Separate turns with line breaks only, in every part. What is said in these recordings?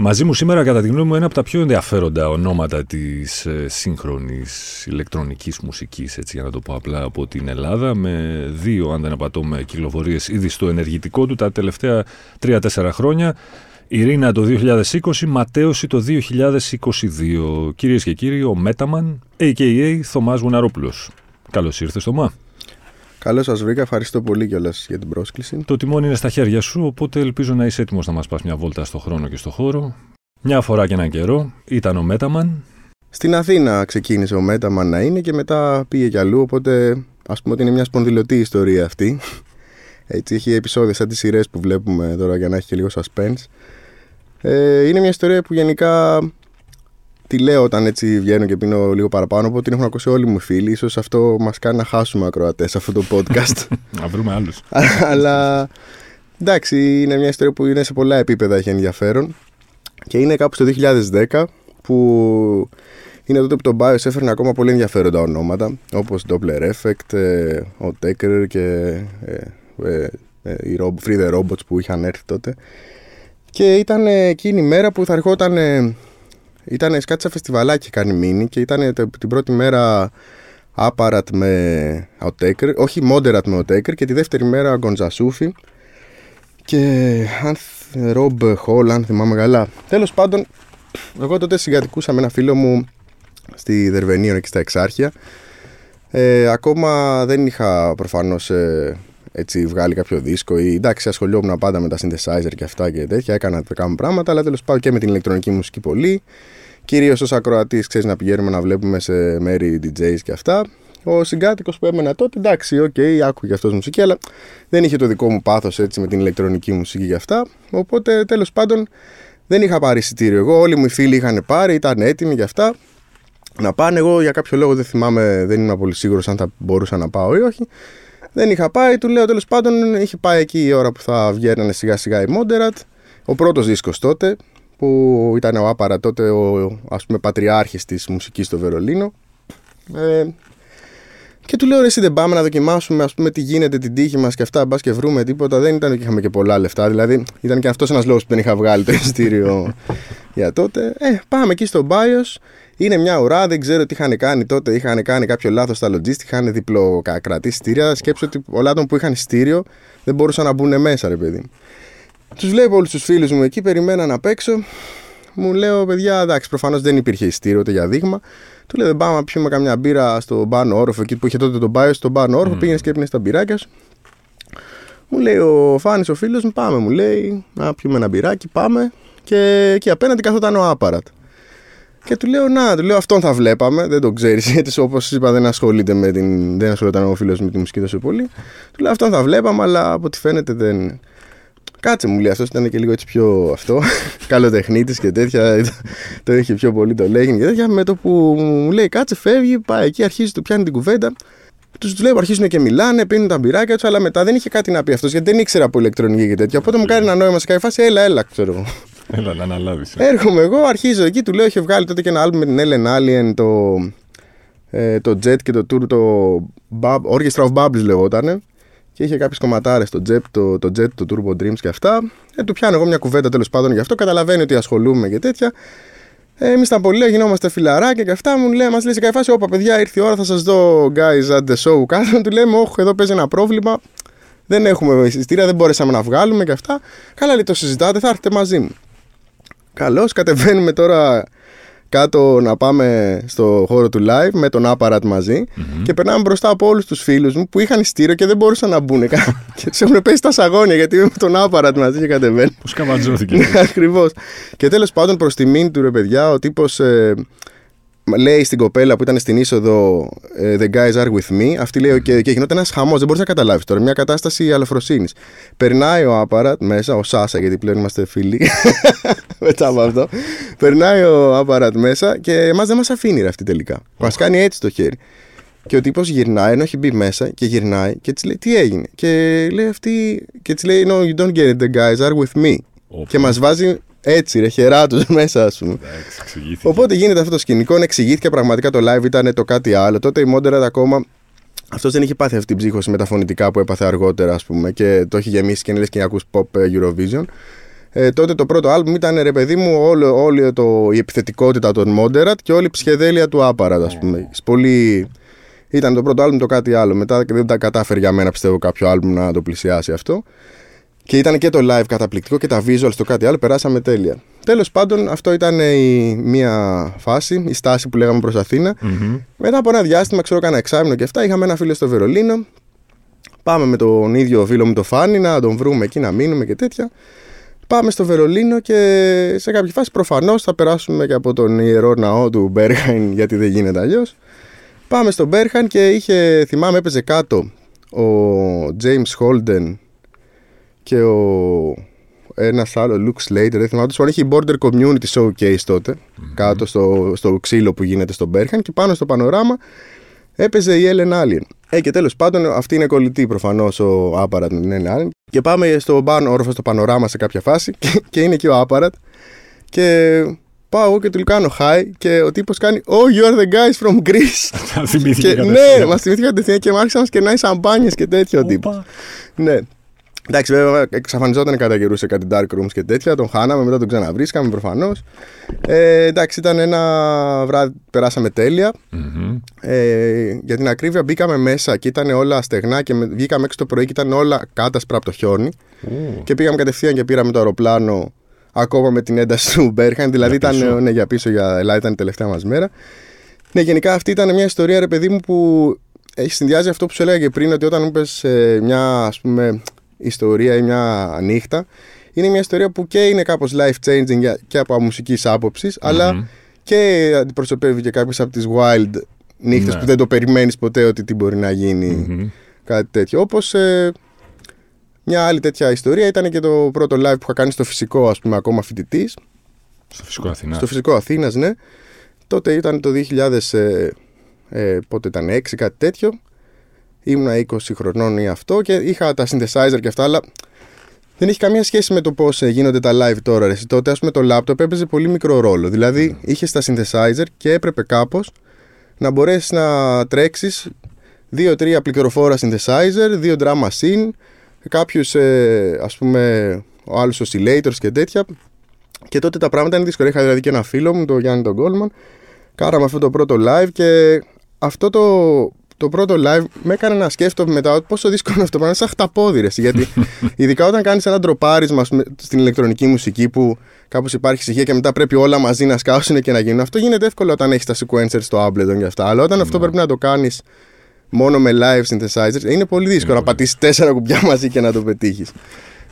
Μαζί μου σήμερα, κατά τη γνώμη μου, ένα από τα πιο ενδιαφέροντα ονόματα της ε, σύγχρονης ηλεκτρονικής μουσικής, έτσι για να το πω απλά, από την Ελλάδα, με δύο, αν δεν απατώμε, κυκλοφορίες ήδη στο ενεργητικό του τα τελευταία 3-4 χρόνια. Ειρήνα το 2020, Ματέωση το 2022. Κυρίες και κύριοι, ο Μέταμαν, a.k.a. Θωμάς Βουναρόπουλος. Καλώς ήρθες, Θωμά.
Καλώς σας βρήκα. Ευχαριστώ πολύ κιόλας για την πρόσκληση.
Το τιμόνι είναι στα χέρια σου, οπότε ελπίζω να είσαι έτοιμος να μας πας μια βόλτα στο χρόνο και στο χώρο. Μια φορά και έναν καιρό ήταν ο Μέταμαν.
Στην Αθήνα ξεκίνησε ο Μέταμαν να είναι και μετά πήγε κι αλλού. Οπότε ας πούμε ότι είναι μια σπονδυλωτή ιστορία αυτή. Έτσι έχει επεισόδια σαν τις σειρές που βλέπουμε τώρα για να έχει και λίγο suspense. Ε, είναι μια ιστορία που γενικά τη λέω όταν έτσι βγαίνω και πίνω λίγο παραπάνω, οπότε την έχουν ακούσει όλοι μου οι φίλοι. Ίσως αυτό μας κάνει να χάσουμε ακροατές αυτό το podcast.
να βρούμε άλλους.
Αλλά εντάξει, είναι μια ιστορία που είναι σε πολλά επίπεδα έχει ενδιαφέρον. Και είναι κάπου στο 2010 που είναι τότε που το BIOS έφερνε ακόμα πολύ ενδιαφέροντα ονόματα όπως Doppler Effect, ε, ο Tecker και ε, ε, ε, οι Free the Robots που είχαν έρθει τότε. Και ήταν εκείνη η μέρα που θα ερχόταν ήταν κάτι σαν φεστιβαλάκι κάνει μήνυ και ήταν την πρώτη μέρα Aparat με Outtaker, όχι Moderat με Outtaker και τη δεύτερη μέρα Γκοντζασούφι και αν Ρομπ Χολ, αν θυμάμαι καλά. Τέλος πάντων, εγώ τότε συγκατοικούσα με ένα φίλο μου στη Δερβενίων εκεί στα Εξάρχεια. Ε, ακόμα δεν είχα προφανώς ε, έτσι βγάλει κάποιο δίσκο ή εντάξει ασχολιόμουν πάντα με τα synthesizer και αυτά και τέτοια, έκανα κάνουμε πράγματα αλλά τέλος πάντων και με την ηλεκτρονική μουσική πολύ Κυρίως ως ακροατής, ξέρεις να πηγαίνουμε να βλέπουμε σε μέρη DJs και αυτά. Ο συγκάτοικος που έμενα τότε, εντάξει, οκ, okay, άκουγε αυτός μουσική, αλλά δεν είχε το δικό μου πάθος έτσι με την ηλεκτρονική μουσική και αυτά. Οπότε τέλος πάντων δεν είχα πάρει εισιτήριο. Εγώ, όλοι μου οι φίλοι είχαν πάρει, ήταν έτοιμοι για αυτά. Να πάνε, εγώ για κάποιο λόγο δεν θυμάμαι, δεν ήμουν πολύ σίγουρος αν θα μπορούσα να πάω ή όχι. Δεν είχα πάει, του λέω τέλος πάντων, είχε πάει εκεί η ώρα που θα βγαίνανε σιγά σιγά οι Moderat. Ο πρώτος δίσκος τότε, που ήταν ο Άπαρα τότε ο ας πούμε πατριάρχης της μουσικής στο Βερολίνο ε, και του λέω ρε εσύ δεν πάμε να δοκιμάσουμε ας πούμε τι γίνεται την τύχη μας και αυτά μπας και βρούμε τίποτα δεν ήταν ότι είχαμε και πολλά λεφτά δηλαδή ήταν και αυτός ένας λόγος που δεν είχα βγάλει το ειστήριο για τότε ε, πάμε εκεί στο Bios είναι μια ουρά, δεν ξέρω τι είχαν κάνει τότε. Είχαν κάνει κάποιο λάθος στα logistic, είχαν διπλοκρατήσει στήρια. Σκέψω ότι πολλά των που είχαν στήριο δεν μπορούσαν να μπουν μέσα, ρε παιδί. Τους βλέπω όλους τους φίλους μου εκεί, περιμέναν απ' έξω. Μου λέω, παιδιά, εντάξει, προφανώς δεν υπήρχε ειστήριο ούτε για δείγμα. Του λέω, δεν πάμε να πιούμε καμιά μπύρα στο πάνω όροφο, εκεί που είχε τότε τον Μπάιο, στον πάνω όροφο. Mm. Πήγαινες και έπινε τα μπυράκια σου. Μου λέει ο Φάνης, ο φίλος μου, πάμε, μου λέει, να πιούμε ένα μπυράκι, πάμε. Και εκεί απέναντι καθόταν ο Άπαρατ. Και του λέω, Να, του λέω, αυτόν θα βλέπαμε. Δεν τον ξέρεις, γιατί όπως είπα, δεν ασχολείται με την. Δεν ασχολείται ο φίλος με τη μουσική τόσο πολύ. Του λέω, αυτόν θα βλέπαμε, αλλά από ό,τι φαίνεται δεν. Κάτσε μου λέει, αυτός ήταν και λίγο έτσι πιο αυτό. Καλοτεχνίτης και τέτοια. το είχε πιο πολύ το λέγει και τέτοια. Με το που μου λέει κάτσε, φεύγει, πάει εκεί, αρχίζει, του πιάνει την κουβέντα. Τους βλέπω, αρχίζουν και μιλάνε, πίνουν τα μπυράκια τους, αλλά μετά δεν είχε κάτι να πει αυτός γιατί δεν ήξερα από ηλεκτρονική και τέτοια. Οπότε μου κάνει ένα νόημα σε κάποια φάση, έλα, έλα, ξέρω εγώ.
Έλα, να αναλάβεις.
Έρχομαι εγώ, αρχίζω εκεί, του λέω, είχε βγάλει τότε και ένα album με την Ellen Alien, το, ε, το Jet και το Tour, το Orchestra of Bubbles λεγότανε και είχε κάποιες κομματάρες το Jet, το, το Jet, το Turbo Dreams και αυτά. Ε, του πιάνω εγώ μια κουβέντα τέλος πάντων γι' αυτό. Καταλαβαίνει ότι ασχολούμαι και τέτοια. Ε, Εμείς τα πολύ γινόμαστε φιλαράκια και αυτά. Μου λέει, μας λέει σε κάποια φάση: Όπα, παιδιά, ήρθε η ώρα, θα σας δω guys at the show κάτω. Του λέμε: Όχι, εδώ παίζει ένα πρόβλημα. Δεν έχουμε εισιτήρια, δεν μπορέσαμε να βγάλουμε και αυτά. Καλά, λέει, το συζητάτε, θα έρθετε μαζί μου. Καλώς, κατεβαίνουμε τώρα κάτω να πάμε στο χώρο του live με τον Aparat μαζι και περνάμε μπροστά από όλους τους φίλους μου που είχαν στήριο και δεν μπορούσαν να μπουν. και τους έχουν πέσει τα σαγόνια γιατί είμαι με τον Aparat μαζί και κατεβαίνω.
Πώς καματζώθηκε.
Ακριβώς. και τέλος πάντων προς τιμήν του ρε παιδιά, ο τύπος ε, λέει στην κοπέλα που ήταν στην είσοδο ε, The guys are with me. Αυτή λέει και, και γινόταν ένας χαμός. Δεν μπορείς να καταλάβεις τώρα. Μια κατάσταση αλαφροσύνη. Περνάει ο Άπαρατ μέσα, ο Σάσα, γιατί πλέον είμαστε φίλοι. Μετά από αυτό. Περνάει ο Άπαρατ μέσα και εμάς δεν μας αφήνει αυτή τελικά. Μας κάνει έτσι το χέρι. Και ο τύπος γυρνάει, ενώ έχει μπει μέσα και γυρνάει και της λέει τι έγινε; Και λέει αυτή. Και της λέει No, you don't get it, the guys are with me. Και μας βάζει έτσι, ρε, χεράτου μέσα, ας πούμε. Οπότε γίνεται αυτό το σκηνικό. Εξηγήθηκε πραγματικά το live, ήταν το κάτι άλλο. Τότε η Moderat ακόμα. Αυτός δεν είχε πάθει αυτή την ψύχωση με τα φωνητικά που έπαθε αργότερα, ας πούμε, και το έχει γεμίσει και είναι λες και ακούς pop ε, Eurovision. Ε, τότε το πρώτο άλμπουμ ήταν ρε παιδί μου όλο, όλη το, η επιθετικότητα των Moderat και όλη η ψυχεδέλεια του Apparat, ας πούμε. Πολύ... Ήταν το πρώτο άλμπουμ το κάτι άλλο. Μετά δεν τα κατάφερε για μένα, πιστεύω, κάποιο άλμπουμ να το πλησιάσει αυτό. Και ήταν και το live καταπληκτικό και τα visuals το κάτι άλλο, περάσαμε τέλεια. Τέλος πάντων, αυτό ήταν η μία φάση, η στάση που λέγαμε προς αθηνα mm-hmm. Μετά από ένα διάστημα, ξέρω, κάνα εξάμεινο και αυτά, είχαμε ένα φίλο στο Βερολίνο. Πάμε με τον ίδιο φίλο μου το Φάνη να τον βρούμε εκεί να μείνουμε και τέτοια. Πάμε στο Βερολίνο και σε κάποια φάση προφανώς θα περάσουμε και από τον ιερό ναό του Μπέρχαϊν, γιατί δεν γίνεται αλλιώς. Πάμε στο Μπέρχαϊν και είχε, θυμάμαι, έπαιζε κάτω ο James Holden και ο ένας άλλο Luke Slater, δεν θυμάμαι, του είχε Border Community Showcase τότε, mm-hmm. κάτω στο, στο ξύλο που γίνεται στο Μπέρχαν και πάνω στο πανοράμα έπαιζε η Ellen Allen. Ε, και τέλος πάντων, αυτή είναι κολλητή προφανώς ο Apparat με την Ellen Allen. Και πάμε στο πάνω όροφο στο πανοράμα σε κάποια φάση και, και είναι και ο Apparat. Και πάω εγώ και του κάνω hi και ο τύπος κάνει Oh, you are the guys from Greece.
και,
ναι, μας θυμήθηκε κατευθείαν και μου άρχισε να σκενάει σαμπάνιες και τέτοιο τύπος. Ναι. Εντάξει, βέβαια, εξαφανιζόταν κατά καιρού σε κάτι dark rooms και τέτοια. Τον χάναμε, μετά τον ξαναβρίσκαμε προφανώς. Ε, εντάξει, ήταν ένα βράδυ που περάσαμε Ε, για την ακρίβεια, μπήκαμε μέσα και ήταν όλα στεγνά και βγήκαμε έξω το πρωί και ήταν όλα κάτασπρα από το χιόνι. Και πήγαμε κατευθείαν και πήραμε το αεροπλάνο ακόμα με την ένταση του Μπέρχαν. Δηλαδή για ήταν ναι, για πίσω, για Ελλάδα ήταν η τελευταία μας μέρα. Ναι, γενικά αυτή ήταν μια ιστορία, ρε παιδί μου, που έχει συνδυάζει αυτό που σου έλεγα και πριν, ότι όταν μου είπες ε, μια ας πούμε, ιστορία ή μια νύχτα. Είναι μια ιστορία που και είναι κάπως life changing και από μουσικής αλλά και αντιπροσωπεύει και κάποιες από τις wild νύχτες ναι. που δεν το περιμένεις ποτέ ότι τι μπορεί να γινει κάτι τέτοιο. Όπως ε, μια άλλη τέτοια ιστορία ήταν και το πρώτο live που είχα κάνει στο φυσικό, ας πούμε, ακόμα φοιτητής.
Στο φυσικό Αθήνα.
Στο φυσικό Αθήνας, ναι. Τότε ήταν το 2000, ε, ε, πότε ήταν 6, κάτι τέτοιο ήμουνα 20 χρονών ή αυτό και είχα τα synthesizer και αυτά, αλλά δεν έχει καμία σχέση με το πώς ε, γίνονται τα live τώρα. Ρε. Τότε, ας πούμε, το laptop έπαιζε πολύ μικρό ρόλο. Δηλαδή, mm. είχες τα synthesizer και έπρεπε κάπως να μπορέσεις να τρέξεις δύο-τρία πληροφόρα synthesizer, δύο drum machine, κάποιους ε, ας πούμε άλλους oscillators και τέτοια. Και τότε τα πράγματα είναι δύσκολα. Είχα δηλαδή και ένα φίλο μου, τον Γιάννη τον Goldman. Κάραμε αυτό το πρώτο live και αυτό το το πρώτο live με έκανε να σκέφτομαι μετά πόσο δύσκολο είναι αυτό. να σαν χταπόδι, Γιατί ειδικά όταν κάνεις ένα ντροπάρισμα στην ηλεκτρονική μουσική που κάπως υπάρχει ησυχία και μετά πρέπει όλα μαζί να σκάσουν και να γίνουν. Αυτό γίνεται εύκολο όταν έχεις τα sequencers στο Ableton και αυτά. Αλλά όταν αυτό ναι. πρέπει να το κάνεις μόνο με live synthesizers, είναι πολύ δύσκολο να πατήσεις τέσσερα κουμπιά μαζί και να το πετύχεις.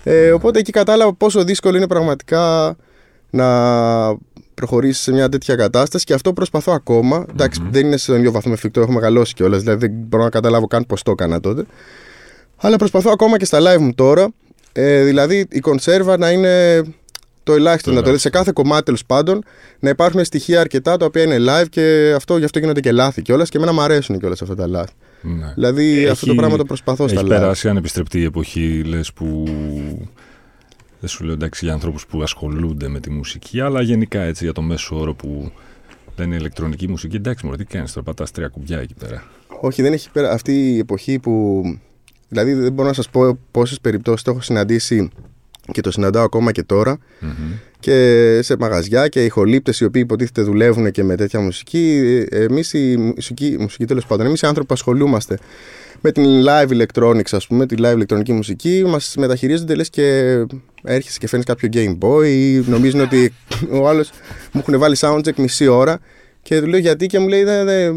Ε, οπότε εκεί κατάλαβα πόσο δύσκολο είναι πραγματικά να προχωρήσει σε μια τέτοια κατάσταση και αυτό προσπαθώ ακόμα. Εντάξει, δεν είναι στον ίδιο βαθμό εφικτό, έχω μεγαλώσει κιόλας, δηλαδή δεν μπορώ να καταλάβω καν πώ το έκανα τότε. Αλλά προσπαθώ ακόμα και στα live μου τώρα. Ε, δηλαδή η κονσέρβα να είναι το ελάχιστο να το σε κάθε κομμάτι τέλος πάντων να υπάρχουν στοιχεία αρκετά τα οποία είναι live και αυτό, γι' αυτό γίνονται και λάθη κιόλας και εμένα μου αρέσουν κιόλας αυτά τα λάθη. Ναι. Δηλαδή έχει, αυτό το πράγμα το προσπαθώ στα live.
Έχει περάσει ανεπιστρεπτή εποχή, λες που δεν σου λέω εντάξει για ανθρώπους που ασχολούνται με τη μουσική, αλλά γενικά έτσι για το μέσο όρο που λένε ηλεκτρονική μουσική. Εντάξει, μου τι κάνεις τώρα, πατά τρία κουμπιά εκεί πέρα.
Όχι, δεν έχει πέρα. Αυτή η εποχή που. Δηλαδή, δεν μπορώ να σας πω πόσες περιπτώσεις το έχω συναντήσει και το συναντάω ακόμα και τωρα και σε μαγαζιά και οι χολύπτε οι οποίοι υποτίθεται δουλεύουν και με τέτοια μουσική. Εμείς οι μουσική, μουσική τέλος πάντων, εμείς οι άνθρωποι που ασχολούμαστε με την live electronics, ας πούμε, τη live ηλεκτρονική μουσική, μας μεταχειρίζονται λες και έρχεσαι και φέρνει κάποιο Game Boy ή νομίζουν ότι ο άλλος μου έχουν βάλει soundcheck μισή ώρα και του λέω γιατί και μου λέει, δε, δε,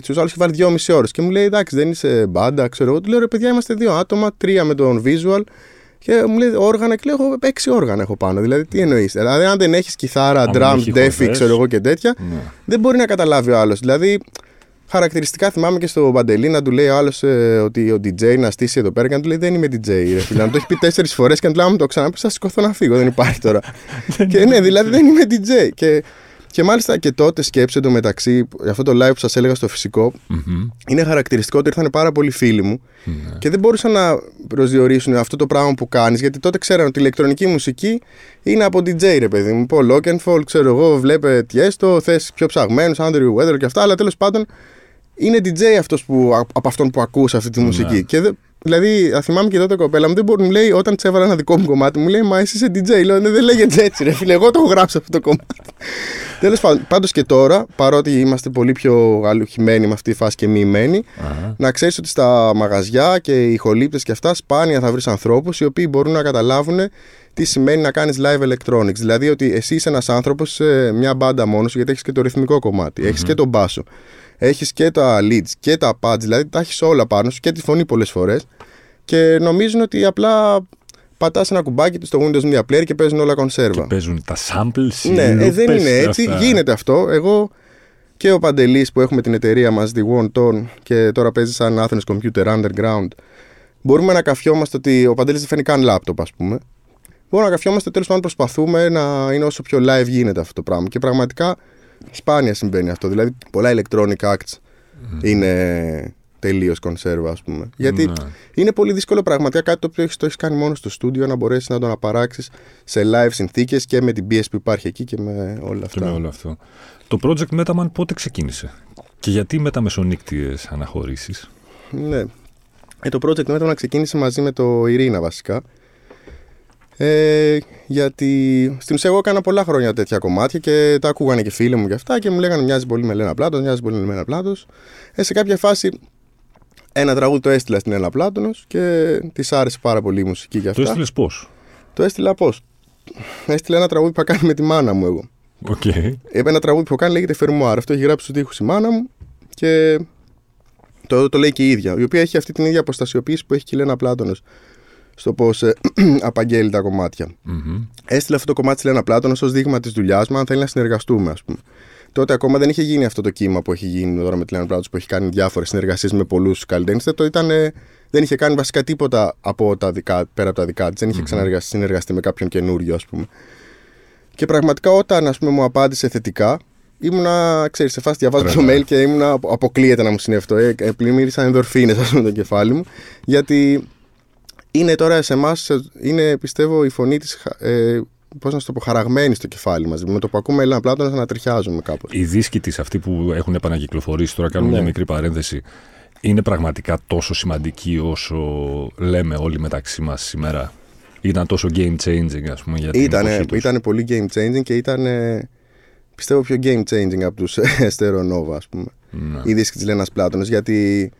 τους άλλους έχει βάλει δυόμιση ώρες. Και μου λέει, εντάξει, δεν είσαι μπάντα, ξέρω εγώ. Του λέω, ρε παιδιά, είμαστε δύο άτομα, τρία με τον visual. Και μου λέει όργανα και λέω: Έχω έξι όργανα έχω πάνω. Δηλαδή, τι εννοείς. Δηλαδή, αν δεν έχεις κιθάρα, drum, defi, ξέρω εγώ και τέτοια, ναι. δεν μπορεί να καταλάβει ο άλλος. Δηλαδή, Χαρακτηριστικά θυμάμαι και στο Μπαντελή να του λέει ο άλλος ε, ότι ο DJ να στήσει εδώ πέρα και να του λέει Δεν είμαι DJ. Ρε, φίλε. να το έχει πει τέσσερις φορές και να του λέει: Αν το ξαναπείς, θα σηκωθώ να φύγω. Δεν υπάρχει τώρα. και ναι, δηλαδή δεν είμαι DJ. Και Και μάλιστα και τότε σκέψε το μεταξύ, αυτό το live που σας έλεγα στο φυσικο είναι χαρακτηριστικό ότι ήρθαν πάρα πολλοί φίλοι μου
Ναι.
και δεν μπορούσαν να προσδιορίσουν αυτό το πράγμα που κάνεις, γιατί τότε ξέραν ότι η ηλεκτρονική μουσική είναι από DJ, ρε παιδί μου. Paul Oakenfold, ξέρω εγώ, βλέπε Tiesto, θες πιο ψαγμένους, Andrew Weather και αυτά, αλλά τέλος πάντων είναι DJ αυτός που, από αυτόν που ακούς αυτή τη μουσική.
Ναι.
Και δεν- δηλαδή, α, θυμάμαι και τότε κοπέλα μου, δεν μπορεί, μου λέει, όταν της έβαλα ένα δικό μου κομμάτι, μου λέει, Μα εσύ είσαι DJ. Λέω, «Ναι, δεν λέγεται έτσι, ρε φίλε, εγώ το έχω γράψει αυτό το κομμάτι. Τέλος πάντων, πάντως και τώρα, παρότι είμαστε πολύ πιο αλουχημένοι με αυτή τη φάση και μοιημένοι,
Αχα.
να ξέρεις ότι στα μαγαζιά και οι ηχολήπτες και αυτά σπάνια θα βρεις ανθρώπους οι οποίοι μπορούν να καταλάβουν τι σημαίνει να κάνεις live electronics. Δηλαδή ότι εσύ είσαι ένας άνθρωπος σε μια μπάντα μόνος σου, γιατί έχεις και το ρυθμικό κομμάτι, έχεις και τον μπάσο, έχεις και τα leads και τα pads, δηλαδή τα έχεις όλα πάνω σου και τη φωνή πολλές φορές. Και νομίζουν ότι απλά πατάς ένα κουμπάκι στο Windows Media Player και παίζουν όλα κονσέρβα.
Και παίζουν τα samples. οι
Ναι, ε, δεν
λούπες
είναι
και
έτσι.
αυτά.
Γίνεται αυτό. Εγώ και ο Παντελής που έχουμε την εταιρεία μας, τη One Ton, και τώρα παίζει σαν Athens Computer Underground, μπορούμε να καφιόμαστε ότι ο Παντελής δεν φέρνει καν λάπτοπ, ας πούμε. Μπορούμε να καφιόμαστε, τέλος πάντων προσπαθούμε να είναι όσο πιο live γίνεται αυτό το πράγμα. Και πραγματικά σπάνια συμβαίνει αυτό. Δηλαδή, πολλά electronic acts είναι τελείως κονσέρβα, ας πούμε. Γιατί
Ναι.
είναι πολύ δύσκολο πραγματικά κάτι το οποίο έχεις, το έχεις κάνει μόνος στο στούντιο να μπορέσεις να το αναπαράξει σε live συνθήκες και με την πίεση που υπάρχει εκεί και με όλα
Και
αυτά.
με όλο αυτό. Το project Metaman πότε ξεκίνησε και γιατί με τα μεσονύκτιες αναχωρήσεις;
Ναι. Ε, το project μετά να ξεκίνησε μαζί με το Ειρήνα βασικά. Ε, γιατί στην ουσία εγώ έκανα πολλά χρόνια τέτοια κομμάτια και τα ακούγανε και φίλοι μου και αυτά και μου λέγανε μοιάζει πολύ με Λένα Πλάτος, μοιάζει πολύ με Λένα Πλάτος. Ε, σε κάποια φάση ένα τραγούδι το έστειλα στην Λένα Πλάτωνος και της άρεσε πάρα πολύ η μουσική και
Το
αυτά.
έστειλες πώς;
Το έστειλα πώς; Έστειλα ένα τραγούδι που είχα κάνει με τη μάνα μου εγώ.
Οκ.
Ε, Ένα τραγούδι που έχω κάνει λέγεται Φερμουάρ. Αυτό έχει γράψει στους τοίχους η μάνα μου και το, το λέει και η ίδια. Η οποία έχει αυτή την ίδια αποστασιοποίηση που έχει και η Λένα Πλάτωνος στο πώς ε, απαγγέλει τα κομμάτια.
Μμμ.
Έστειλε αυτό το κομμάτι στη Λένα Πλάτωνος ως δείγμα της δουλειάς μου, αν θέλει να συνεργαστούμε, ας πούμε. Τότε ακόμα δεν είχε γίνει αυτό το κύμα που έχει γίνει τώρα με τη Λένα Πλάτωνος που έχει κάνει διάφορες συνεργασίες με πολλούς καλλιτέχνες. Το ήταν, ε, δεν είχε κάνει βασικά τίποτα από τα δικά, πέρα από τα δικά της. Δεν είχε ξαναργαστεί συνεργαστεί με κάποιον καινούριο, ας πούμε. Και πραγματικά όταν ας πούμε, μου απάντησε θετικά, ήμουνα, ξέρεις, σε φάση διαβάζω το
Τρελά.
mail και ήμουνα απο- αποκλείεται να μου συνέβη αυτό. Ε, ε, πλημμύρισαν ενδορφίνες, ας πούμε, το κεφάλι μου. Γιατί είναι τώρα σε εμάς, είναι πιστεύω η φωνή της, χα- ε, πώς να σου το πω, χαραγμένη στο κεφάλι μας. Με το που ακούμε Έλληνα Πλάτωνα να ανατριχιάζουμε κάπως.
Οι δίσκοι της, αυτοί που έχουν επανακυκλοφορήσει, τώρα κάνουν
Ναι.
μια μικρή παρένθεση, είναι πραγματικά τόσο σημαντικοί όσο λέμε όλοι μεταξύ μας σήμερα; Ήταν τόσο game changing, ας πούμε, για την
Ήτανε,
εποχή τους;
ήτανε πολύ game changing και ήταν πιστεύω πιο game changing από τους Stereo ας πούμε.
Ναι.
οι δίσκοι της Λένας Πλάτωνος γιατί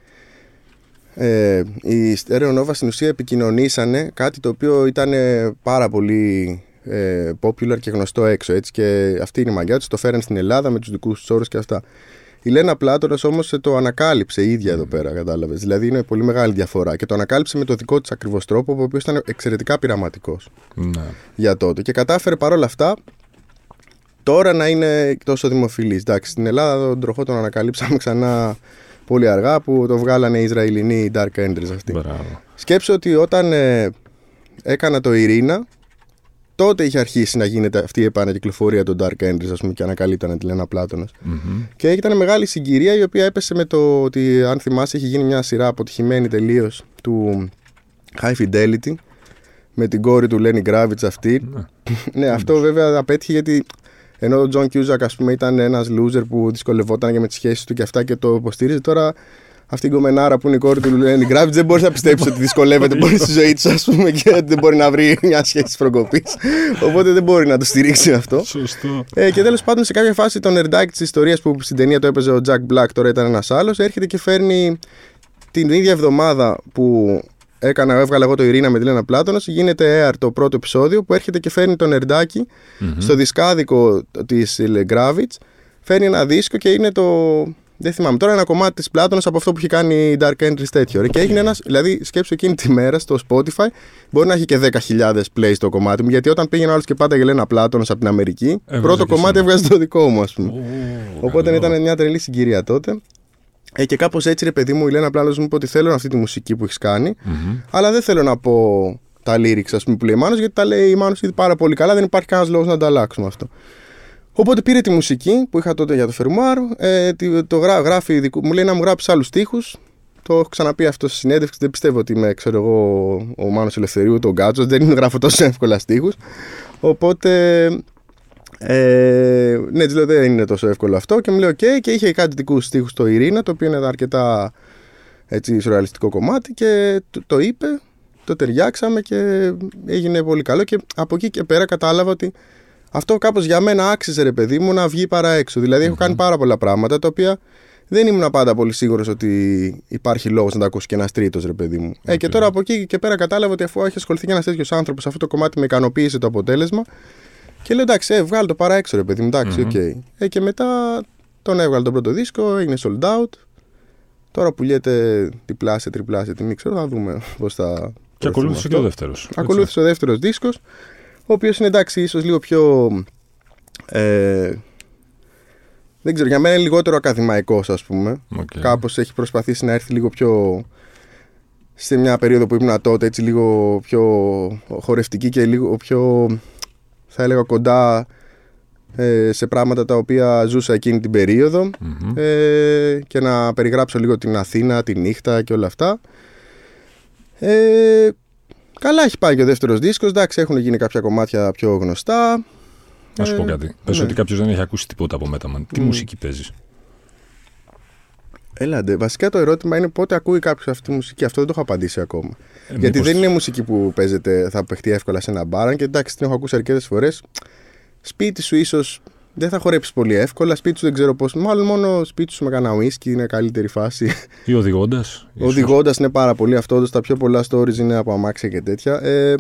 ε, οι Stereo Nova στην ουσία επικοινωνήσανε κάτι το οποίο ήταν πάρα πολύ ε, popular και γνωστό έξω έτσι και αυτή είναι η μαγιά τους το φέραν στην Ελλάδα με τους δικούς τους όρους και αυτά η Λένα Πλάτωνας όμως το ανακάλυψε η ίδια εδώ πέρα κατάλαβες δηλαδή είναι πολύ μεγάλη διαφορά και το ανακάλυψε με το δικό της ακριβώς τρόπο ο οποίος ήταν εξαιρετικά πειραματικός
Ναι.
για τότε. Και κατάφερε παρόλα αυτά τώρα να είναι τόσο δημοφιλής. Εντάξει, στην Ελλάδα τον τροχό τον ανακαλύψαμε ξανά πολύ αργά που το βγάλανε οι Ισραηλινοί οι Dark Enders αυτοί.
Μπράβο.
Σκέψω ότι όταν ε, έκανα το Ειρήνα, τότε είχε αρχίσει να γίνεται αυτή η επανακυκλοφορία των Dark Enders, ας πούμε, και ανακαλύπτανε τη Λένα Πλάτωνας.
Μμμ.
Και ήταν μεγάλη συγκυρία η οποία έπεσε με το ότι, αν θυμάσαι, έχει γίνει μια σειρά αποτυχημένη τελείως του High Fidelity με την κόρη του Lenny Kravitz αυτή.
Ναι.
ναι, αυτό βέβαια απέτυχε γιατί ενώ ο John Cusack ας πούμε ήταν ένας loser που δυσκολευόταν και με τις σχέσεις του και αυτά και το υποστήριζε. Τώρα αυτή η γκομενάρα που είναι η κόρη του Lenny Kravitz δεν μπορείς να πιστέψεις ότι δυσκολεύεται πολύ στη ζωή της ας πούμε και ότι δεν μπορεί να βρει μια σχέση προκοπής. Οπότε δεν μπορεί να το στηρίξει αυτό.
Σωστό.
ε, και τέλος πάντων σε κάποια φάση το νερντάκι της ιστορίας που στην ταινία το έπαιζε ο Jack Black, τώρα ήταν ένας άλλος, έρχεται και φέρνει την ίδια εβδομάδα που έκανα, έβγαλα εγώ το Ειρήνα με τη Λένα Πλάτωνας, γίνεται air το πρώτο επεισόδιο που έρχεται και φέρνει το νερντάκι
Μμμ.
στο δισκάδικο της Gravitz. Φέρνει ένα δίσκο και είναι το. Δεν θυμάμαι τώρα ένα κομμάτι της Πλάτωνας από αυτό που είχε κάνει η Dark Entries τέτοιο. ρε. Και έγινε ένας. Δηλαδή, σκέψου εκείνη τη μέρα στο Spotify, μπορεί να έχει και 10.000 plays το κομμάτι μου. Γιατί όταν πήγαινε άλλος και πάντα Γελένα Πλάτωνας από την Αμερική,
Έβγαζε
πρώτο
και
κομμάτι
εσύ.
έβγαζε το δικό μου, ας πούμε.
Ω,
Οπότε
καλό.
ήταν μια τρελή συγκυρία τότε. Ε, και κάπως έτσι, ρε παιδί μου, η Λένα Πλάτωνα μου είπε ότι θέλω αυτή τη μουσική που έχεις κάνει,
Μμμ.
αλλά δεν θέλω να πω τα lyrics ας πούμε, που λέει η Μάνος, γιατί τα λέει η Μάνος ήδη πάρα πολύ καλά, δεν υπάρχει κανένας λόγος να τα αλλάξουμε αυτό. Οπότε πήρε τη μουσική που είχα τότε για το Φερμουάρ, ε, το γράφει, μου λέει να μου γράψεις άλλους τοίχου. Το έχω ξαναπεί αυτό στη συνέντευξη. Δεν πιστεύω ότι είμαι, ξέρω εγώ, ο Μάνος Ελευθερίου, τον Γκάτσος. Δεν γράφω τόσο εύκολα στίχους. Οπότε. Ε, ναι, της λέω δεν είναι τόσο εύκολο αυτό. Και μου λέει: OK, και είχε κάτι δικούς στίχους στο Ειρήνα, το οποίο είναι αρκετά έτσι, σουρεαλιστικό κομμάτι. Και το, το είπε, το ταιριάξαμε και έγινε πολύ καλό. Και από εκεί και πέρα κατάλαβα ότι αυτό κάπως για μένα άξιζε, ρε παιδί μου, να βγει παρά έξω. Δηλαδή, έχω κάνει πάρα πολλά πράγματα τα οποία δεν ήμουν πάντα πολύ σίγουρος ότι υπάρχει λόγος να τα ακούσει και ένας τρίτος, ρε παιδί μου. Ε, και τώρα από εκεί και πέρα κατάλαβα ότι αφού έχει ασχοληθεί και ένας τέτοιος άνθρωπος, αυτό το κομμάτι με ικανοποίησε το αποτέλεσμα. Και λέω εντάξει, ε, βγάλ' το παραέξω, ρε παιδί μου. Εντάξει, οκ. Okay. Ε, και μετά τον έβγαλε τον πρώτο δίσκο, έγινε sold out. Τώρα πουλιέται διπλάσια, τριπλάσια τιμή, ξέρω, θα δούμε πώς θα.
Και ακολούθησε και ο δεύτερος.
Ακολούθησε ο δεύτερος δίσκος, ο οποίος είναι εντάξει, ίσως λίγο πιο. Ε, δεν ξέρω, για μένα είναι λιγότερο ακαδημαϊκός, ας πούμε. Okay. Κάπως έχει προσπαθήσει να έρθει λίγο πιο. σε μια περίοδο που ήμουν τότε, έτσι λίγο πιο χορευτική και λίγο πιο. Θα έλεγα κοντά ε, σε πράγματα τα οποία ζούσα εκείνη την περιοδο ε, και να περιγράψω λίγο την Αθήνα, τη νύχτα και όλα αυτά. Ε, καλά έχει πάει και ο δεύτερος δίσκος, εντάξει έχουν γίνει κάποια κομμάτια πιο γνωστά.
Να σου πω ε, κάτι. Πες ναι. ότι κάποιος δεν έχει ακούσει τίποτα από Μέταμαν. Τι μουσική παίζεις;
Έλαντε. Βασικά το ερώτημα είναι πότε ακούει κάποιος αυτή τη μουσική. Αυτό δεν το έχω απαντήσει ακόμα. Ε, Γιατί δεν είναι μουσική που παίζεται, θα παιχτεί εύκολα σε ένα μπάραν και εντάξει, την έχω ακούσει αρκετές φορές. Σπίτι σου ίσως δεν θα χορέψεις πολύ εύκολα. Σπίτι σου δεν ξέρω πώς. Μάλλον μόνο σπίτι σου με κανένα ουίσκι είναι καλύτερη φάση.
Ή οδηγώντας.
Οδηγώντας είναι πάρα πολύ αυτό. Τα πιο πολλά stories είναι από αμάξια και τέτοια. Ε,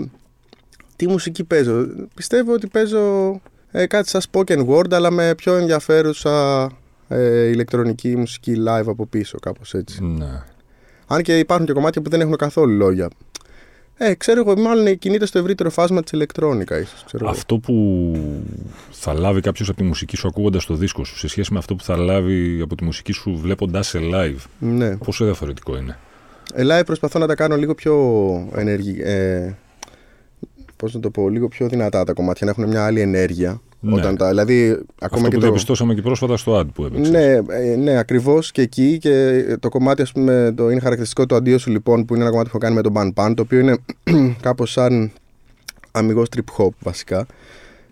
τι μουσική παίζω. Πιστεύω ότι παίζω ε, κάτι σαν spoken word αλλά με πιο ενδιαφέρουσα ε, ηλεκτρονική μουσική live από πίσω κάπως έτσι.
Ναι.
Αν και υπάρχουν και κομμάτια που δεν έχουν καθόλου λόγια. Ε, ξέρω εγώ, μάλλον κινείται στο ευρύτερο φάσμα της ηλεκτρόνικα, ίσως.
Αυτό που θα λάβει κάποιος από τη μουσική σου ακούγοντας το δίσκο σου, σε σχέση με αυτό που θα λάβει από τη μουσική σου βλέποντα σε live.
Ναι.
Πόσο διαφορετικό είναι;
Ε, live προσπαθώ να τα κάνω λίγο πιο ενεργή, ε, πώς να το πω, λίγο πιο δυνατά τα κομμάτια, να έχουν μια άλλη ενέργεια.
Ναι.
Όταν τα, δηλαδή, ακόμα
Αυτό
και
που το... διαπιστώσαμε και πρόσφατα στο ad που έπαιξες.
Ναι, ε, ναι ακριβώς και εκεί. Και το κομμάτι, ας πούμε, το, είναι χαρακτηριστικό το αντίο σου λοιπόν, που είναι ένα κομμάτι που έχω κάνει με τον Ban Pan, το οποίο είναι κάπως σαν αμυγός trip hop βασικά.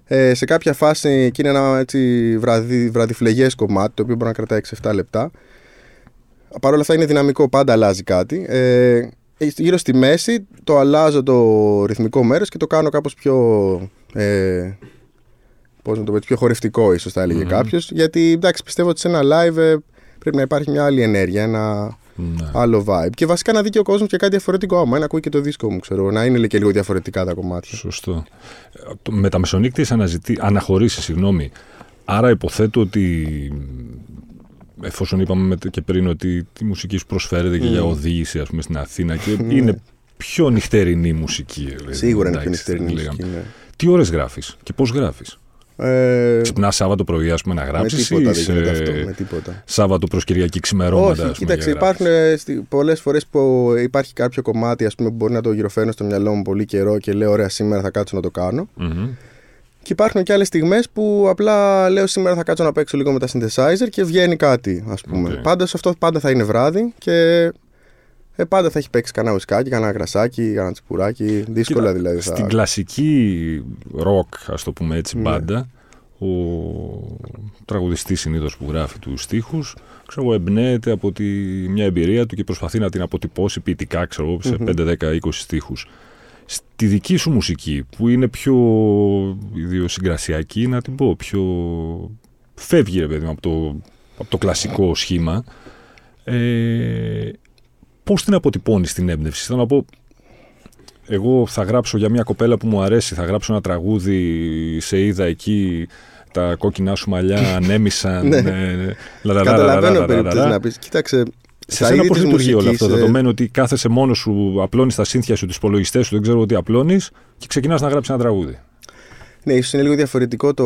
Ε, σε κάποια φάση εκεί είναι ένα έτσι βραδι, βραδιφλεγές κομμάτι, το οποίο μπορεί να κρατάει 6-7 λεπτά. Παρ' όλα αυτά είναι δυναμικό, πάντα αλλάζει κάτι. Ε, γύρω στη μέση το αλλάζω το ρυθμικό μέρος και το κάνω κάπως πιο ε, πώς να το πω, πιο χορευτικό ίσως θα έλεγε mm κάποιος γιατί εντάξει πιστεύω ότι σε ένα live ε, πρέπει να υπάρχει μια άλλη ενέργεια ένα ναι. άλλο vibe και βασικά να δει και ο κόσμος και κάτι διαφορετικό άμα να ακούει και το δίσκο μου ξέρω να είναι και λίγο διαφορετικά τα κομμάτια
Σωστό με τα μεσονύκτες αναζητή, αναχωρήσει συγγνώμη άρα υποθέτω ότι εφόσον είπαμε και πριν ότι η μουσική σου προσφέρεται και για οδήγηση ας πούμε, στην Αθήνα και ναι. είναι πιο νυχτερινή μουσική.
Δηλαδή, Σίγουρα είναι πιο νυχτερινή μουσική. Ναι.
Τι ώρες γράφεις και πώς γράφεις; Ε... Ξυπνά Σάββατο πρωί, ας πούμε, να γράψεις.
Με τίποτα δεν γίνεται αυτό. Με τίποτα.
Σάββατο προς Κυριακή ξημερώματα.
Όχι, κοίταξε, υπάρχουν ε, πολλές φορές που υπάρχει κάποιο κομμάτι ας πούμε, που μπορεί να το γυροφέρνω στο μυαλό μου πολύ καιρό και λέω: Ωραία, σήμερα θα κάτσω να το κάνω. Mm-hmm. Και υπάρχουν και άλλες στιγμές που απλά λέω σήμερα θα κάτσω να παίξω λίγο με τα synthesizer και βγαίνει κάτι, ας πούμε. Okay. Πάντα αυτό πάντα θα είναι βράδυ και ε, πάντα θα έχει παίξει κανένα ουσκάκι, κανένα γρασάκι, κανένα τσιπουράκι. Δύσκολα Κοίτα, δηλαδή.
Θα... Στην κλασική ροκ, ας το πούμε έτσι, ναι. μπάντα, ο τραγουδιστής συνήθως που γράφει τους στίχους ξέρω εγώ, εμπνέεται από τη, μια εμπειρία του και προσπαθεί να την αποτυπώσει ποιητικά, ξέρω εγώ, σε 5, 10, 20 στίχους. Στη δική σου μουσική, που είναι πιο ιδιοσυγκρασιακή, να την πω, πιο... φεύγει, ρε παιδί από το, από το κλασικό σχήμα, ε, πώς την αποτυπώνεις την έμπνευση; Θέλω να πω, εγώ θα γράψω για μια κοπέλα που μου αρέσει, θα γράψω ένα τραγούδι, σε είδα εκεί, τα κόκκινά σου μαλλιά ανέμισαν.
ναι. Καταλαβαίνω περίπου να πεις. Κοίταξε,
σε σένα πώς λειτουργεί όλο αυτό, δεδομένου ότι κάθεσαι μόνος σου, απλώνεις τα σύνθια σου, τους υπολογιστές σου, δεν ξέρω τι απλώνεις και ξεκινάς να γράψεις ένα τραγούδι.
Ναι, ίσως είναι λίγο διαφορετικό το,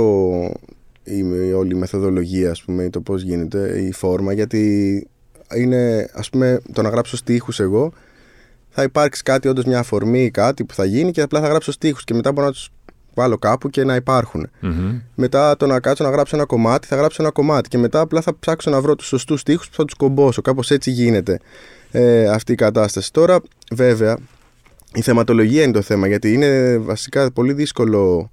η, όλη η μεθοδολογία, ας πούμε, το πώς γίνεται, η φόρμα, γιατί είναι, ας πούμε, το να γράψω στίχους εγώ, θα υπάρξει κάτι, όντως μια αφορμή ή κάτι που θα γίνει και απλά θα γράψω στίχους και μετά μπορώ να τους βάλω κάπου και να υπάρχουν. Μετά το να κάτσω να γράψω ένα κομμάτι, θα γράψω ένα κομμάτι. Και μετά απλά θα ψάξω να βρω τους σωστούς τοίχου που θα τους κομπώσω. Κάπως έτσι γίνεται ε, αυτή η κατάσταση. Τώρα, βέβαια, η θεματολογία είναι το θέμα γιατί είναι βασικά πολύ δύσκολο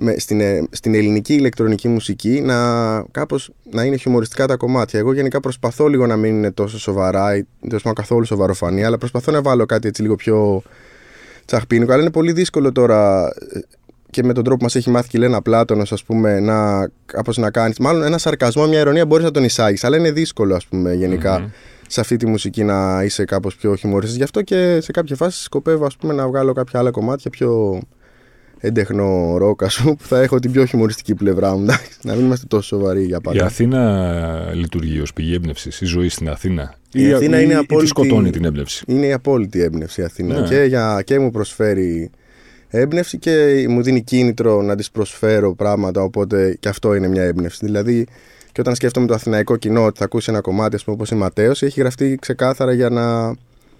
με, στην, ε, στην ελληνική ηλεκτρονική μουσική να, κάπως, να είναι χιουμοριστικά τα κομμάτια. Εγώ γενικά προσπαθώ λίγο να μην είναι τόσο σοβαρά ή τόσο καθόλου σοβαροφανή, αλλά προσπαθώ να βάλω κάτι έτσι λίγο πιο τσαχπίνικο. Αλλά είναι πολύ δύσκολο τώρα ε, και με τον τρόπο που μας έχει μάθει και η Λένα Πλάτωνος, ας πούμε, να, κάπως να κάνεις. Μάλλον ένα σαρκασμό, μια ηρωνία μπορείς να τον εισάγεις, αλλά είναι δύσκολο, ας πούμε, γενικά σε αυτή τη μουσική να είσαι κάπως πιο χιουμοριστής. Γι' αυτό και σε κάποια φάση σκοπεύω, ας πούμε, να βγάλω κάποια άλλα κομμάτια πιο έντεχνο ρόκα σου που θα έχω την πιο χιουμοριστική πλευρά μου. να μην είμαστε τόσο σοβαροί για πάντα.
Η Αθήνα λειτουργεί ως πηγή έμπνευσης, η ζωή στην Αθήνα.
Η, Αθήνα είναι απόλυτη.
Ή σκοτώνει την έμπνευση.
Είναι η απόλυτη έμπνευση η Αθήνα. Ναι. Και, για, και μου προσφέρει έμπνευση και μου δίνει κίνητρο να της προσφέρω πράγματα. Οπότε και αυτό είναι μια έμπνευση. Δηλαδή, και όταν σκέφτομαι το αθηναϊκό κοινό ότι θα ακούσει ένα κομμάτι, όπως η Ματέο, έχει γραφτεί ξεκάθαρα για να.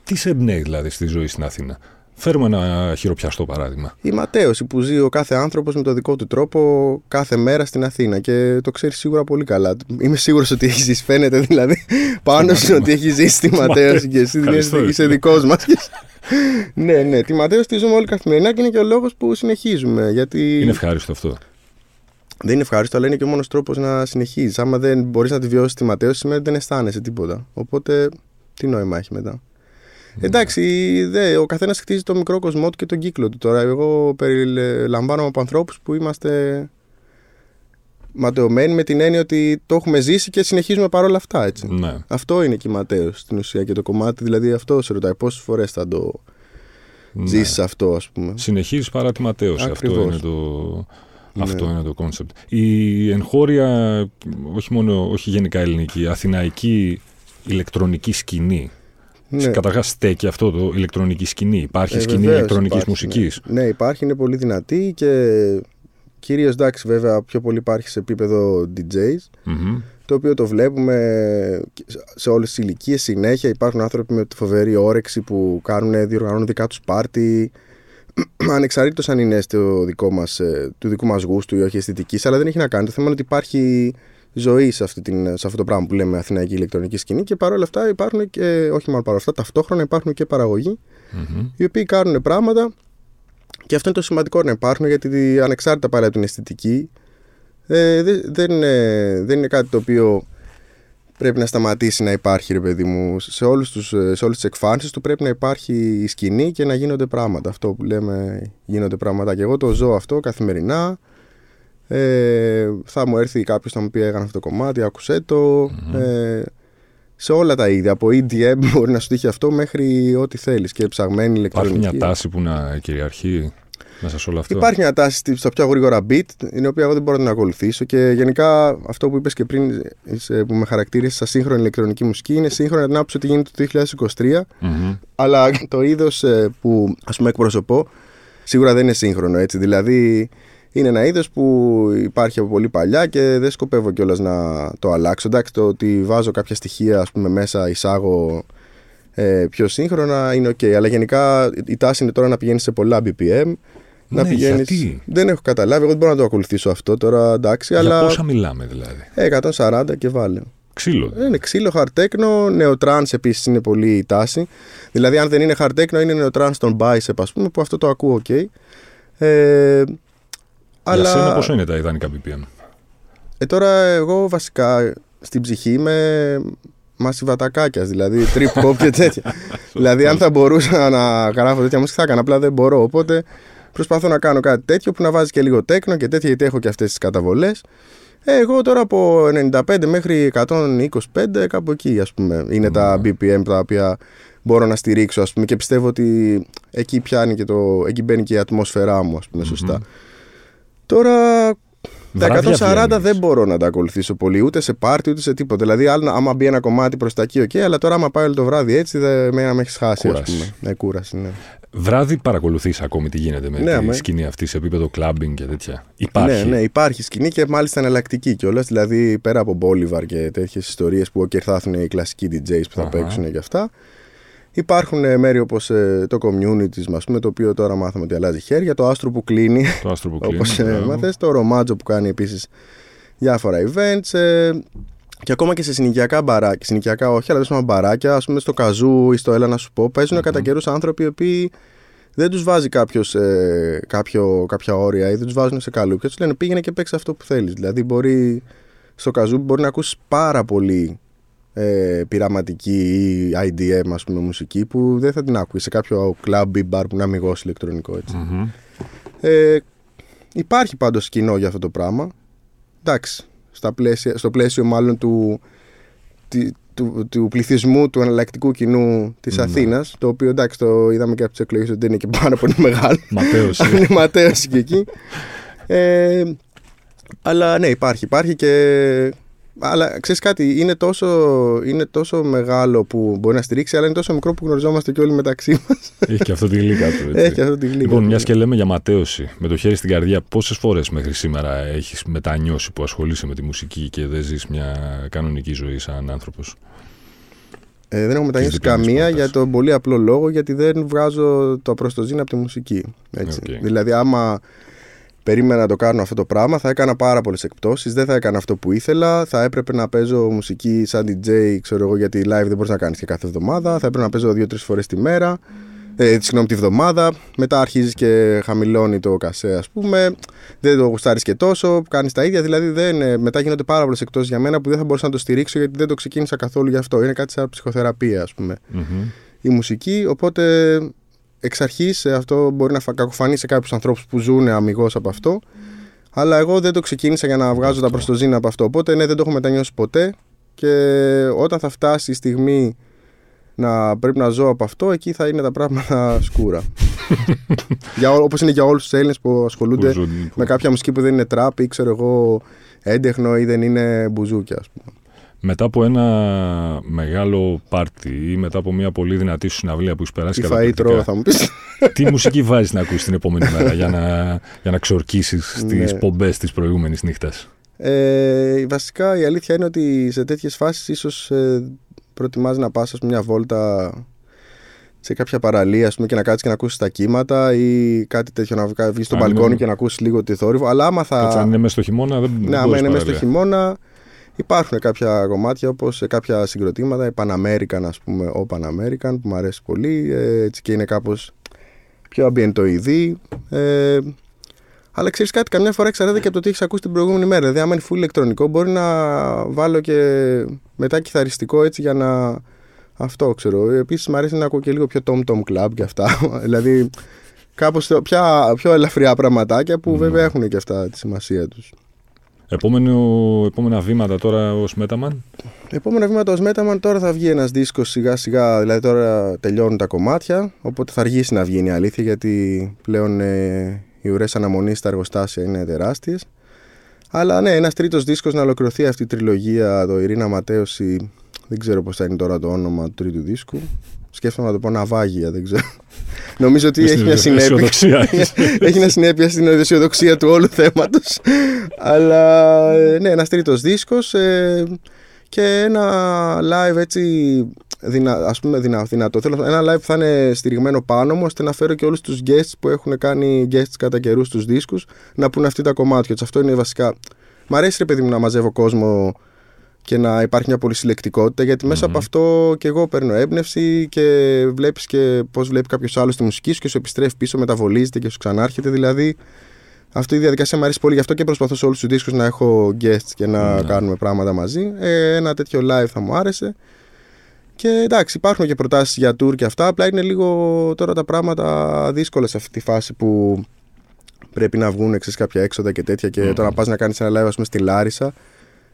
Τι σε εμπνέει δηλαδή στη ζωή στην Αθήνα; Φέρουμε ένα χειροπιαστό παράδειγμα.
Η ματέωση που ζει ο κάθε άνθρωπος με το δικό του τρόπο κάθε μέρα στην Αθήνα και το ξέρει σίγουρα πολύ καλά. Είμαι σίγουρος ότι έχεις ζήσει, φαίνεται δηλαδή πάνω σου ότι έχεις ζήσει τη ματέωση και εσύ είσαι δικός μας. ναι, ναι, τη ματέωση τη ζούμε όλοι καθημερινά και είναι και ο λόγος που συνεχίζουμε. Γιατί...
Είναι ευχάριστο αυτό.
Δεν είναι ευχάριστο, αλλά είναι και ο μόνος τρόπος να συνεχίζεις. Άμα δεν μπορείς να τη βιώσεις τη ματέωση, σημαίνει ότι δεν αισθάνεσαι τίποτα. Οπότε, τι νόημα έχει μετά. Εντάξει, δε, ο καθένας χτίζει το μικρό κοσμό του και τον κύκλο του. Τώρα, εγώ περιλαμβάνομαι από ανθρώπους που είμαστε ματαιωμένοι με την έννοια ότι το έχουμε ζήσει και συνεχίζουμε παρόλα αυτά. Έτσι.
Ναι.
Αυτό είναι και η ματέω στην ουσία και το κομμάτι. Δηλαδή, αυτό σε ρωτάει πόσες φορές θα το ναι. ζήσεις αυτό, ας πούμε;
Συνεχίζεις παρά τη ματαίωση. Αυτό είναι το. Ναι. Αυτό είναι το concept. Η εγχώρια, όχι μόνο, όχι γενικά ελληνική, αθηναϊκή ηλεκτρονική σκηνή ναι. Καταρχάς στέκει αυτό το ηλεκτρονική σκηνή. Υπάρχει ε, σκηνή ηλεκτρονικής μουσικής.
Ναι. ναι. υπάρχει, είναι πολύ δυνατή και κυρίως εντάξει, βέβαια, πιο πολύ υπάρχει σε επίπεδο DJs. Το οποίο το βλέπουμε σε όλες τις ηλικίες συνέχεια. Υπάρχουν άνθρωποι με τη φοβερή όρεξη που κάνουν, διοργανώνουν δικά τους πάρτι. Ανεξαρτήτως αν είναι στο δικό μας, ε, του δικού μας γούστου ή όχι αισθητικής, αλλά δεν έχει να κάνει. Το θέμα είναι ότι υπάρχει ζωή σε, αυτή την, σε αυτό το πράγμα που λέμε Αθηναϊκή ηλεκτρονική σκηνή και παρόλα αυτά υπάρχουν και, όχι μόνο παρόλα αυτά, ταυτόχρονα υπάρχουν και παραγωγοί mm-hmm. οι οποίοι κάνουν πράγματα και αυτό είναι το σημαντικό να υπάρχουν γιατί ανεξάρτητα παρά την αισθητική ε, δεν, είναι, δεν είναι κάτι το οποίο πρέπει να σταματήσει να υπάρχει ρε παιδί μου. Σε, όλους τους, σε όλες τις εκφάνσεις του πρέπει να υπάρχει η σκηνή και να γίνονται πράγματα. Αυτό που λέμε γίνονται πράγματα. Και εγώ το ζω αυτό καθημερινά ε, θα μου έρθει κάποιος να μου πει έκανε αυτό το κομμάτι, άκουσέ το. Ε, σε όλα τα είδη. Από EDM μπορεί να σου τύχει αυτό μέχρι ό,τι θέλεις και ψαγμένη ηλεκτρονική.
Υπάρχει μια τάση που να κυριαρχεί μέσα σε όλο αυτό;
Υπάρχει μια τάση στα πιο γρήγορα beat, την οποία εγώ δεν μπορώ να ακολουθήσω και γενικά αυτό που είπες και πριν που με χαρακτήρισε σαν σύγχρονη ηλεκτρονική μουσική είναι σύγχρονη την άποψη ότι γίνεται το 2023. Αλλά το είδος ε, που ας πούμε εκπροσωπώ σίγουρα δεν είναι σύγχρονο έτσι. Δηλαδή είναι ένα είδος που υπάρχει από πολύ παλιά και δεν σκοπεύω κιόλας να το αλλάξω. Εντάξει, το ότι βάζω κάποια στοιχεία ας πούμε, μέσα, εισάγω ε, πιο σύγχρονα είναι OK. Αλλά γενικά η τάση είναι τώρα να πηγαίνεις σε πολλά BPM.
Να ναι, πηγαίνεις... γιατί;
Δεν έχω καταλάβει. Εγώ δεν μπορώ να το ακολουθήσω αυτό τώρα. Εντάξει,
Για
αλλά...
πόσα μιλάμε δηλαδή;
140 και βάλε.
Ξύλο.
Ε, είναι ξύλο, hard νεο trance επίσης είναι πολύ η τάση. Δηλαδή, αν δεν είναι hard techno, είναι trance των bicep, ας πούμε, που αυτό το ακούω, OK. Ε,
αλλά... Για σένα πόσο είναι τα ιδανικά BPM.
Ε, τώρα εγώ βασικά στην ψυχή είμαι μασιβατακάκια, δηλαδή trip hop και τέτοια. δηλαδή αν θα μπορούσα να γράφω τέτοια μουσική θα έκανα, απλά δεν μπορώ. Οπότε προσπαθώ να κάνω κάτι τέτοιο που να βάζει και λίγο τέκνο και τέτοια γιατί έχω και αυτές τις καταβολές. Ε, εγώ τώρα από 95 μέχρι 125 κάπου εκεί ας πούμε είναι τα BPM τα οποία μπορώ να στηρίξω ας πούμε και πιστεύω ότι εκεί πιάνει και το, εκεί μπαίνει και η ατμόσφαιρά μου ας πούμε σωστά. Τώρα τα 140 δεν μπορώ να τα ακολουθήσω πολύ, ούτε σε πάρτι ούτε σε τίποτα. Δηλαδή, άμα μπει ένα κομμάτι προς τα εκεί, okay, αλλά τώρα άμα πάει όλο το βράδυ έτσι, δεν με έχεις χάσει. Κούραση. Ας πούμε. Ναι, κούραση, ναι.
Βράδυ παρακολουθείς ακόμη τι γίνεται με ναι, τη σκηνή αυτή σε επίπεδο κλαμπινγκ και τέτοια. Υπάρχει.
Ναι, ναι, υπάρχει σκηνή και μάλιστα εναλλακτική κιόλας. Δηλαδή, πέρα από Μπόλιβαρ και τέτοιες ιστορίες που okay, θα έρθουν οι κλασικοί DJs που θα uh-huh. παίξουν και αυτά. Υπάρχουν ε, μέρη όπως ε, το community μας, το οποίο τώρα μάθαμε ότι αλλάζει χέρια. Το άστρο που κλείνει.
Το άστρο που κλείνει.
Όπω
μπράβο.
έμαθες. Το ρομάτζο που κάνει επίσης διάφορα events. ε, και ακόμα και σε συνοικιακά μπαράκια. Συνοικιακά όχι, αλλά τέλος μπαράκια. Α πούμε στο καζού ή στο Έλα να σου πω. Παίζουν
Μμμ.
κατά καιρούς άνθρωποι οι οποίοι δεν τους βάζει κάποιος, ε, κάποιο, κάποια όρια ή δεν τους βάζουν σε καλούπια. Τους λένε πήγαινε και παίξει αυτό που θέλεις. Δηλαδή μπορεί στο καζού μπορεί να ακούσεις πάρα πολύ ε, πειραματική ή IDM ας πούμε, μουσική που δεν θα την άκουγες σε κάποιο club ή bar που να μηγώσει ηλεκτρονικό έτσι.
Μμμ.
Ε, υπάρχει πάντως κοινό για αυτό το πράγμα. Εντάξει, στα πλαίσια, στο πλαίσιο μάλλον του, τη- του, του πληθυσμού του εναλλακτικού κοινού της
Ναι.
Αθήνας, το οποίο εντάξει το είδαμε και από τις εκλογές ότι δεν είναι και πάρα πολύ μεγάλο.
Ματέωση.
είναι ματέωση και εκεί. Ε, αλλά ναι, υπάρχει, υπάρχει και... Αλλά ξέρεις κάτι, είναι τόσο, είναι τόσο μεγάλο που μπορεί να στηρίξει, αλλά είναι τόσο μικρό που γνωριζόμαστε και όλοι μεταξύ μας.
Έχει και αυτό τη γλύκα του. έτσι.
Έχει αυτό τη γλύκα.
Λοιπόν, μιας και λέμε για ματέωση, με το χέρι στην καρδιά, πόσες φορές μέχρι σήμερα έχεις μετανιώσει που ασχολείσαι με τη μουσική και δεν ζεις μια κανονική ζωή σαν άνθρωπος;
Ε, δεν έχω μετανιώσει
διπλανές
καμία
πόρτες.
για τον πολύ απλό λόγο γιατί δεν βγάζω το προστοζήν από τη μουσική. Έτσι.
Οκ.
Δηλαδή, άμα περίμενα να το κάνω αυτό το πράγμα, θα έκανα πάρα πολλές εκπτώσεις. Δεν θα έκανα αυτό που ήθελα. Θα έπρεπε να παίζω μουσική σαν DJ, ξέρω εγώ, γιατί live δεν μπορείς να κάνεις και κάθε εβδομάδα. Θα έπρεπε να παίζω δύο-τρεις φορές τη μέρα. Ε, συγγνώμη, τη βδομάδα. Μετά αρχίζεις και χαμηλώνει το κασέ, ας πούμε. Δεν το γουστάρεις και τόσο. Κάνεις τα ίδια. Δηλαδή, δεν, ε, μετά γίνονται πάρα πολλές εκπτώσεις για μένα που δεν θα μπορούσα να το στηρίξω γιατί δεν το ξεκίνησα καθόλου γι' αυτό. Είναι κάτι σαν ψυχοθεραπεία, ας πούμε
Μμμ.
η μουσική. Οπότε εξ αρχής αυτό μπορεί να φα- κακοφανεί σε κάποιους ανθρώπους που ζουν αμυγός από αυτό. Αλλά εγώ δεν το ξεκίνησα για να βγάζω τα προστοζήνα από αυτό. Οπότε ναι, δεν το έχω μετανιώσει ποτέ. Και όταν θα φτάσει η στιγμή να πρέπει να ζω από αυτό, εκεί θα είναι τα πράγματα σκούρα. για, ό- όπως είναι για όλους τους Έλληνες που ασχολούνται
Που ζουν- που-
με κάποια μουσική που δεν είναι τραπ ή ξέρω εγώ έντεχνο ή δεν είναι μπουζούκια ας πούμε.
Μετά από ένα μεγάλο πάρτι ή μετά από μια πολύ δυνατή σου συναυλία που έχεις περάσει
Τι φαΐ
καταπληκτικά,
τρώω θα μου πεις.
τι μουσική βάζεις να ακούσεις την επόμενη μέρα για να, για να ξορκίσεις τις
Ναι.
πομπές της προηγούμενης νύχτας;
Ε, βασικά η αλήθεια είναι ότι σε τέτοιες φάσεις ίσως ε, προτιμάς να πας ας πούμε, μια βόλτα σε κάποια παραλία ας πούμε, και να κάτσεις και να ακούσεις τα κύματα ή κάτι τέτοιο να βγα- βγεις στο
Αν
μπαλκόνι
είναι-
και να ακούσεις λίγο τη θόρυβο αλλά άμα θα...
Έτσι, αν είναι μέσα στο χειμώνα, δεν
ναι,
δεν
άμα
μπορείς
είναι μέσα στο
παραλία.
χειμώνα υπάρχουν κάποια κομμάτια όπως σε κάποια συγκροτήματα η Pan American ας πούμε ο Pan American που μου αρέσει πολύ ε, έτσι και είναι κάπως πιο αμπιεντοειδή ε, αλλά ξέρεις κάτι, καμιά φορά εξαρτάται και από το τι έχεις ακούσει την προηγούμενη μέρα. Δηλαδή, άμα είναι full ηλεκτρονικό, μπορεί να βάλω και μετά κιθαριστικό έτσι για να. Αυτό ξέρω. Επίσης, μου αρέσει να ακούω και λίγο πιο Tom Tom Club και αυτά. δηλαδή, κάπως πιο, πιο ελαφριά πραγματάκια που
Ναι.
βέβαια έχουν και αυτά τη σημασία τους.
Επόμενο, επόμενα βήματα τώρα ως Μέταμαν.
Επόμενα βήματα ως Metaman τώρα θα βγει ένας δίσκος σιγά σιγά, δηλαδή τώρα τελειώνουν τα κομμάτια, οπότε θα αργήσει να βγει είναι η αλήθεια γιατί πλέον ε, οι ουρές αναμονής στα εργοστάσια είναι τεράστιες. Αλλά ναι, ένας τρίτος δίσκος να ολοκληρωθεί αυτή η τριλογία, το Ειρήνα Ματέωση, δεν ξέρω πώς θα είναι τώρα το όνομα του τρίτου δίσκου. Σκέφτομαι να το πω Ναυάγια, δεν ξέρω. Νομίζω ότι έχει μια συνέπεια.
Αισιοδοξία.
έχει μια συνέπεια στην αισιοδοξία του όλου θέματος. Αλλά ε, ναι, ένας τρίτος δίσκος ε, και ένα live έτσι δυνα, ας πούμε δυνα, δυνατό. Θέλω ένα live που θα είναι στηριγμένο πάνω μου ώστε να φέρω και όλους τους guests που έχουν κάνει guests κατά καιρούς στους δίσκους να πούνε αυτή τα κομμάτια. τους. Αυτό είναι βασικά... Μ' αρέσει ρε παιδί μου να μαζεύω κόσμο και να υπάρχει μια πολυσυλλεκτικότητα γιατί μέσα
Μμμ.
από αυτό και εγώ παίρνω έμπνευση και βλέπεις και πώς βλέπει κάποιος άλλος τη μουσική σου και σου επιστρέφει πίσω, μεταβολίζεται και σου ξανάρχεται δηλαδή αυτή η διαδικασία μου αρέσει πολύ γι' αυτό και προσπαθώ σε όλους τους δίσκους να έχω guests και να
Ναι.
κάνουμε πράγματα μαζί ε, ένα τέτοιο live θα μου άρεσε και εντάξει υπάρχουν και προτάσεις για tour και αυτά απλά είναι λίγο τώρα τα πράγματα δύσκολα σε αυτή τη φάση που πρέπει να βγουν ξέρεις, κάποια έξοδα και τέτοια και
Μμμ.
τώρα να πας να κάνεις ένα live ας πούμε στη Λάρισα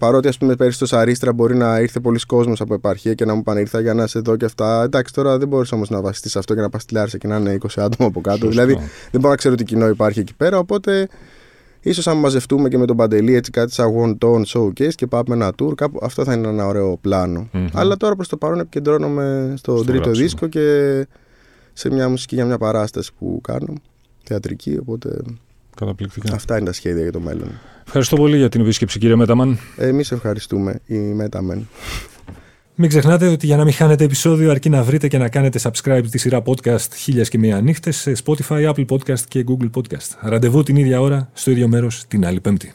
Παρότι, ας πούμε, πέρυσι στο Σαρίστρα μπορεί να ήρθε πολλοί κόσμος από επαρχία και να μου πάνε ήρθα για να σε δω και αυτά. Εντάξει, τώρα δεν μπορείς όμως να βασιστείς σε αυτό και να πας στη Λάρισα και να είναι 20 άτομα από κάτω.
Σωστό.
Δηλαδή, δεν μπορώ να ξέρω τι κοινό υπάρχει εκεί πέρα. Οπότε, ίσως αν μαζευτούμε και με τον Παντελή έτσι κάτι σαν one ton showcase και πάμε ένα tour, κάπου, αυτό θα είναι ένα ωραίο πλάνο.
Μμμ.
Αλλά τώρα προς το παρόν επικεντρώνομαι στο,
Στο
τρίτο
γράψιμο.
δίσκο και σε μια μουσική για μια παράσταση που κάνω. Θεατρική, οπότε
Καταπληκτικά.
αυτά είναι τα σχέδια για το μέλλον.
Ευχαριστώ πολύ για την επίσκεψη, κύριε Μέταμαν.
Εμείς ευχαριστούμε, η Μέταμεν.
Μην ξεχνάτε ότι για να μην χάνετε επεισόδιο αρκεί να βρείτε και να κάνετε subscribe τη σειρά podcast χίλιες και μία νύχτες σε Spotify, Apple Podcast και Google Podcast. Ραντεβού την ίδια ώρα, στο ίδιο μέρος, την άλλη πέμπτη.